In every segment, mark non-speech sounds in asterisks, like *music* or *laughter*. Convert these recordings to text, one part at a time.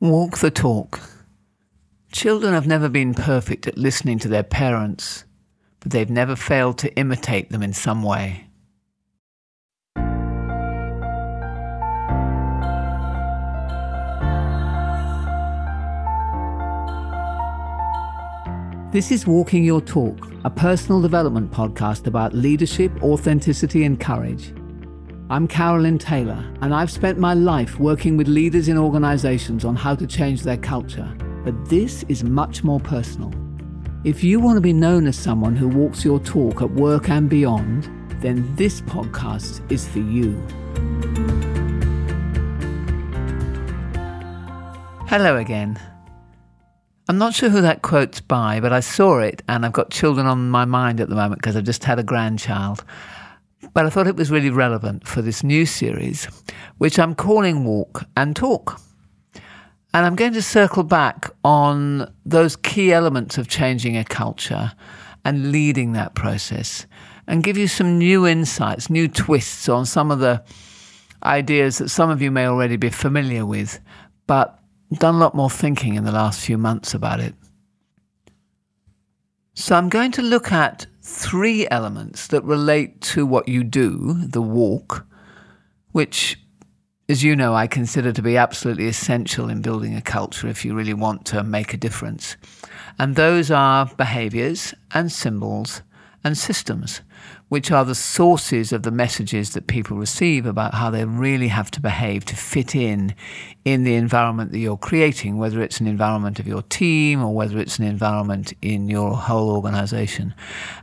Walk the talk. Children have never been perfect at listening to their parents, but they've never failed to imitate them in some way. This is Walking Your Talk, a personal development podcast about leadership, authenticity, and courage. I'm Carolyn Taylor, and I've spent my life working with leaders in organizations on how to change their culture. But this is much more personal. If you want to be known as someone who walks your talk at work and beyond, then this podcast is for you. Hello again. I'm not sure who that quote's by, but I saw it and I've got children on my mind at the moment because I've just had a grandchild. But I thought it was really relevant for this new series, which I'm calling Walk and Talk. And I'm going to circle back on those key elements of changing a culture and leading that process and give you some new insights, new twists on some of the ideas that some of you may already be familiar with, but done a lot more thinking in the last few months about it. So I'm going to look at three elements that relate to what you do, the walk, which, as you know, I consider to be absolutely essential in building a culture if you really want to make a difference. And those are behaviors and symbols and systems which are the sources of the messages that people receive about how they really have to behave to fit in in the environment that you're creating, whether it's an environment of your team or whether it's an environment in your whole organization.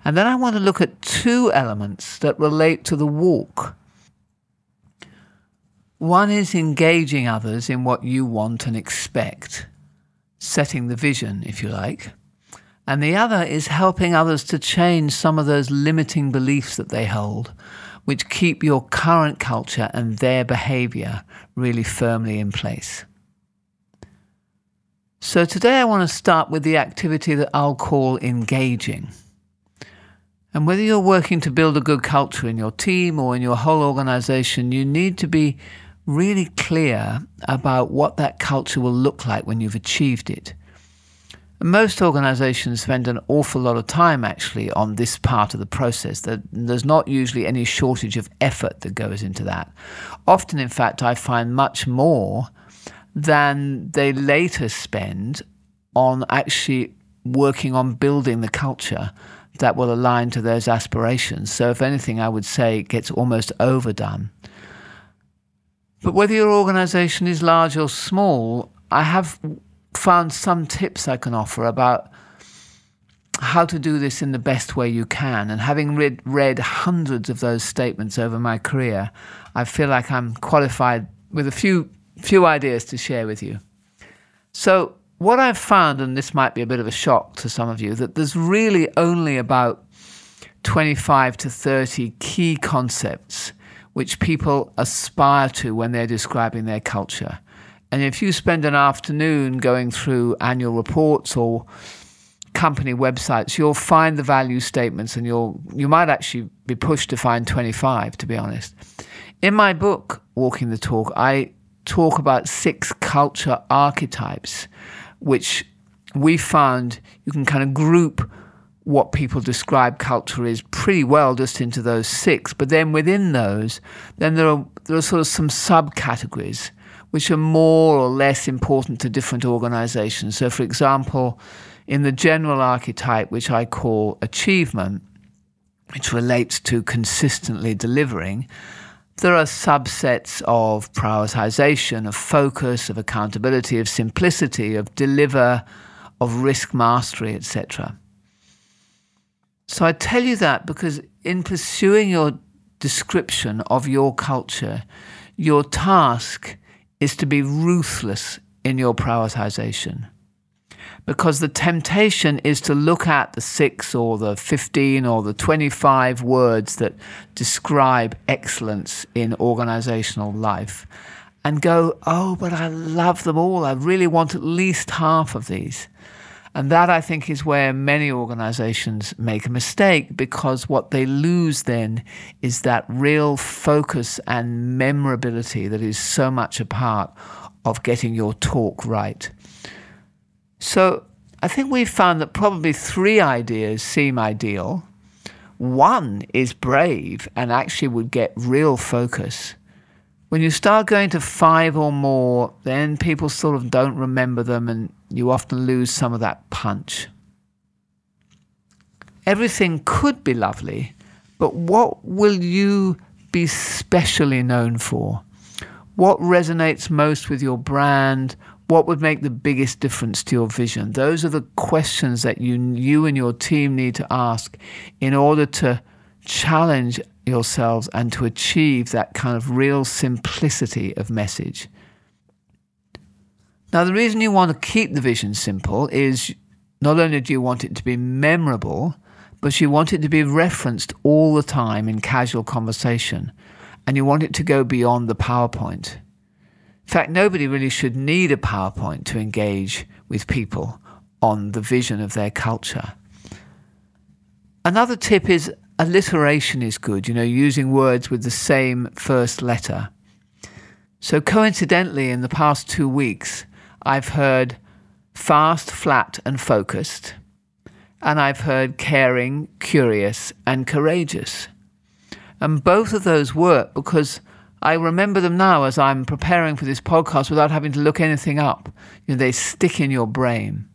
And then I want to look at two elements that relate to the walk. One is engaging others in what you want and expect, setting the vision, if you like. And the other is helping others to change some of those limiting beliefs that they hold, which keep your current culture and their behavior really firmly in place. So today I want to start with the activity that I'll call engaging. And whether you're working to build a good culture in your team or in your whole organization, you need to be really clear about what that culture will look like when you've achieved it most organizations spend an awful lot of time actually on this part of the process. There's not usually any shortage of effort that goes into that. Often, in fact, I find much more than they later spend on actually working on building the culture that will align to those aspirations. So, if anything, I would say it gets almost overdone. But whether your organization is large or small, I have found some tips I can offer about how to do this in the best way you can. And having read, read hundreds of those statements over my career, I feel like I'm qualified with a few few ideas to share with you. So what I've found, and this might be a bit of a shock to some of you, that there's really only about 25 to 30 key concepts which people aspire to when they're describing their culture. And if you spend an afternoon going through annual reports or company websites, you'll find the value statements and you'll you might actually be pushed to find 25 to be honest. In my book Walking the Talk, I talk about six culture archetypes which we found you can kind of group what people describe culture is pretty well just into those six. But then within those, then there are there are sort of some subcategories which are more or less important to different organizations. So, for example, in the general archetype, which I call achievement, which relates to consistently delivering, there are subsets of prioritization, of focus, of accountability, of simplicity, of deliver, of risk mastery, etc. So I tell you that because in pursuing your description of your culture, your task is to be ruthless in your prioritization. Because the temptation is to look at the six or the 15 or the 25 words that describe excellence in organizational life and go, oh, but I love them all. I really want at least half of these. And that, I think, is where many organizations make a mistake because what they lose then is that real focus and memorability that is so much a part of getting your talk right. So I think we've found that probably three ideas seem ideal. One is brave and actually would get real focus. When you start going to five or more, then people sort of don't remember them and you often lose some of that punch. Everything could be lovely, but what will you be specially known for? What resonates most with your brand? What would make the biggest difference to your vision? Those are the questions that you, you and your team need to ask in order to challenge yourselves and to achieve that kind of real simplicity of message. Now, the reason you want to keep the vision simple is not only do you want it to be memorable, but you want it to be referenced all the time in casual conversation, and you want it to go beyond the PowerPoint. In fact, nobody really should need a PowerPoint to engage with people on the vision of their culture. Another tip is alliteration is good, you know, using words with the same first letter. So, coincidentally, in the past two weeks, I've heard fast, flat, and focused, and I've heard caring, curious, and courageous. And both of those work because I remember them now as I'm preparing for this podcast without having to look anything up. You know, they stick in your brain.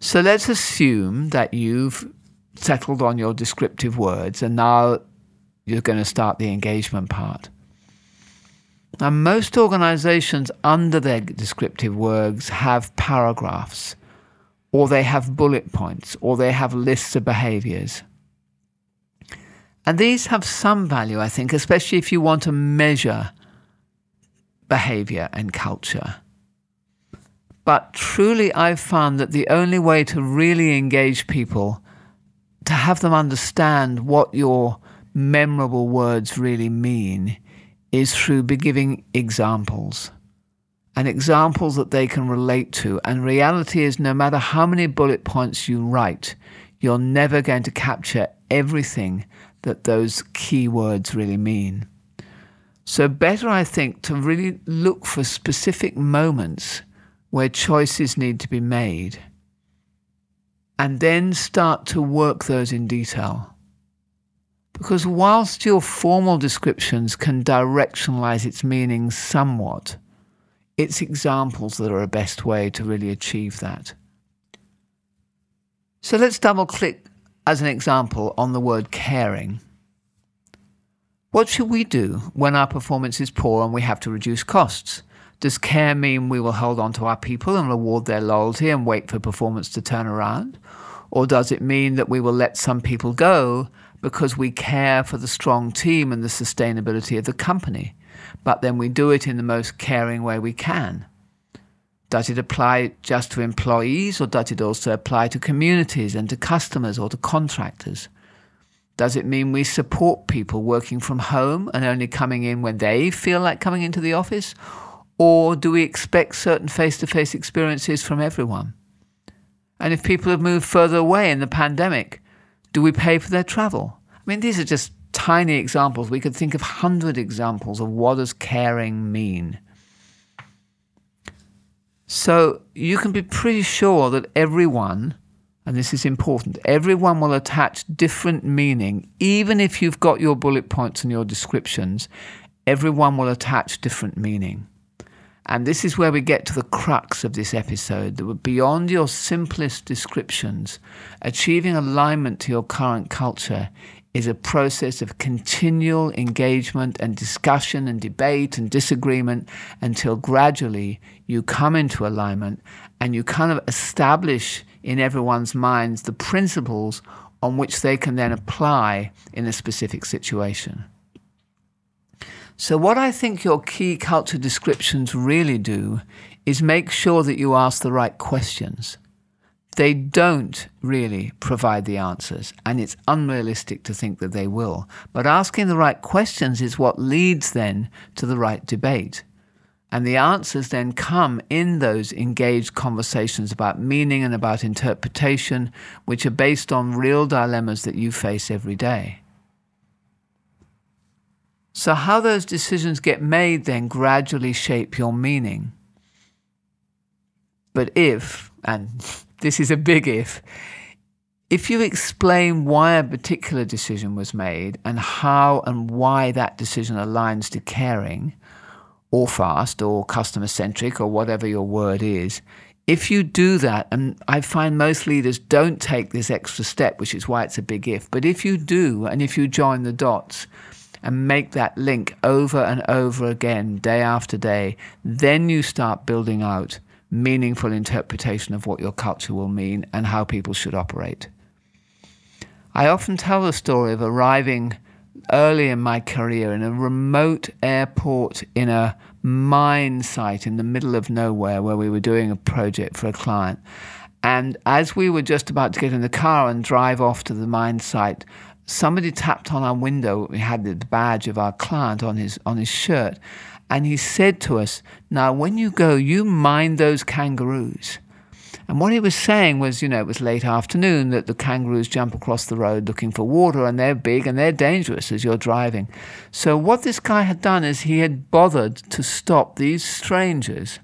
So let's assume that you've settled on your descriptive words and now you're going to start the engagement part. Now, most organizations under their descriptive words have paragraphs, or they have bullet points, or they have lists of behaviors. And these have some value, I think, especially if you want to measure behavior and culture. But truly, I've found that the only way to really engage people, to have them understand what your memorable words really mean, is through giving examples and examples that they can relate to. And reality is, no matter how many bullet points you write, you're never going to capture everything that those key words really mean. So, better, I think, to really look for specific moments where choices need to be made and then start to work those in detail. Because whilst your formal descriptions can directionalize its meaning somewhat, it's examples that are a best way to really achieve that. So let's double click as an example on the word caring. What should we do when our performance is poor and we have to reduce costs? Does care mean we will hold on to our people and reward their loyalty and wait for performance to turn around? Or does it mean that we will let some people go because we care for the strong team and the sustainability of the company, but then we do it in the most caring way we can? Does it apply just to employees or does it also apply to communities and to customers or to contractors? Does it mean we support people working from home and only coming in when they feel like coming into the office? Or do we expect certain face to face experiences from everyone? And if people have moved further away in the pandemic, do we pay for their travel? I mean, these are just tiny examples. We could think of hundred examples of what does caring mean. So you can be pretty sure that everyone, and this is important, everyone will attach different meaning, even if you've got your bullet points and your descriptions, everyone will attach different meaning. And this is where we get to the crux of this episode that beyond your simplest descriptions, achieving alignment to your current culture is a process of continual engagement and discussion and debate and disagreement until gradually you come into alignment and you kind of establish in everyone's minds the principles on which they can then apply in a specific situation. So, what I think your key culture descriptions really do is make sure that you ask the right questions they don't really provide the answers, and it's unrealistic to think that they will. But asking the right questions is what leads then to the right debate. And the answers then come in those engaged conversations about meaning and about interpretation, which are based on real dilemmas that you face every day. So, how those decisions get made then gradually shape your meaning. But if, and *laughs* this is a big if, if you explain why a particular decision was made and how and why that decision aligns to caring, or fast, or customer centric, or whatever your word is, if you do that, and I find most leaders don't take this extra step, which is why it's a big if, but if you do, and if you join the dots and make that link over and over again, day after day, then you start building out meaningful interpretation of what your culture will mean and how people should operate. I often tell the story of arriving early in my career in a remote airport in a mine site in the middle of nowhere where we were doing a project for a client. And as we were just about to get in the car and drive off to the mine site, somebody tapped on our window. We had the badge of our client on his on his shirt, and he said to us, "Now, when you go, you mind those kangaroos." And what he was saying was, you know, it was late afternoon that the kangaroos jump across the road looking for water and they're big and they're dangerous as you're driving. So, what this guy had done is he had bothered to stop these strangers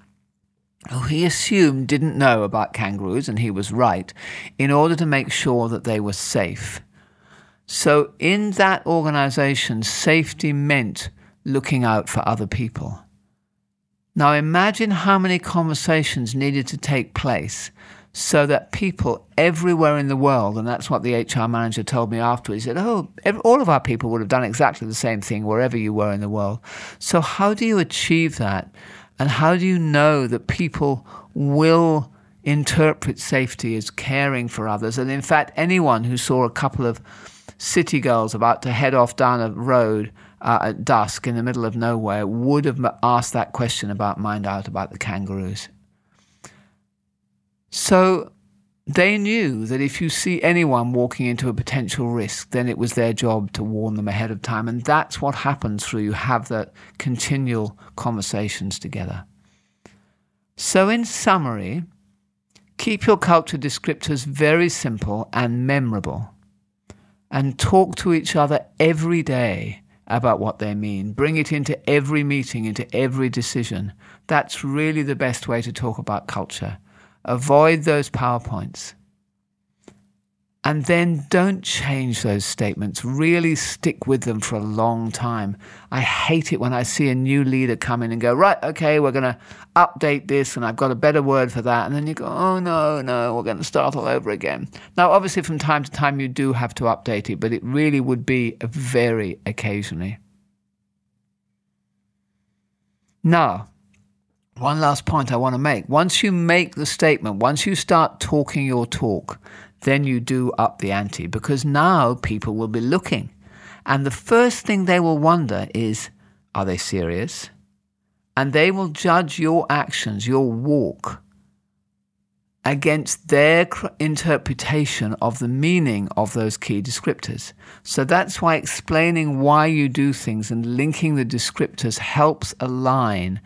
who he assumed didn't know about kangaroos, and he was right, in order to make sure that they were safe. So, in that organization, safety meant looking out for other people. Now imagine how many conversations needed to take place so that people everywhere in the world, and that's what the HR manager told me afterwards, said, Oh, all of our people would have done exactly the same thing wherever you were in the world. So, how do you achieve that? And how do you know that people will interpret safety as caring for others? And in fact, anyone who saw a couple of city girls about to head off down a road uh, at dusk in the middle of nowhere would have asked that question about Mind Out about the kangaroos. So they knew that if you see anyone walking into a potential risk, then it was their job to warn them ahead of time. And that's what happens through you have that continual conversations together. So, in summary, keep your culture descriptors very simple and memorable, and talk to each other every day about what they mean. Bring it into every meeting, into every decision. That's really the best way to talk about culture. Avoid those PowerPoints. And then don't change those statements. Really stick with them for a long time. I hate it when I see a new leader come in and go, right, okay, we're going to update this and I've got a better word for that. And then you go, oh, no, no, we're going to start all over again. Now, obviously, from time to time, you do have to update it, but it really would be very occasionally. Now, one last point I want to make. Once you make the statement, once you start talking your talk, then you do up the ante because now people will be looking. And the first thing they will wonder is are they serious? And they will judge your actions, your walk, against their interpretation of the meaning of those key descriptors. So that's why explaining why you do things and linking the descriptors helps align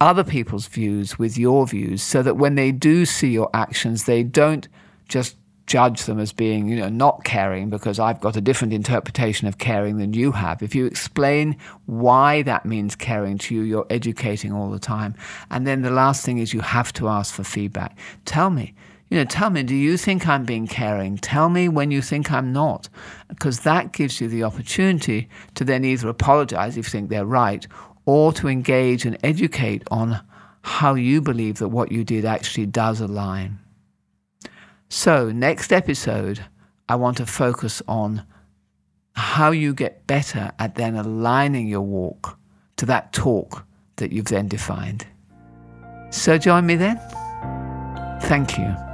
other people's views with your views so that when they do see your actions, they don't just judge them as being, you know, not caring because I've got a different interpretation of caring than you have. If you explain why that means caring to you, you're educating all the time. And then the last thing is you have to ask for feedback. Tell me, you know, tell me, do you think I'm being caring? Tell me when you think I'm not, because that gives you the opportunity to then either apologize if you think they're right or to engage and educate on how you believe that what you did actually does align. So, next episode, I want to focus on how you get better at then aligning your walk to that talk that you've then defined. So, join me then. Thank you.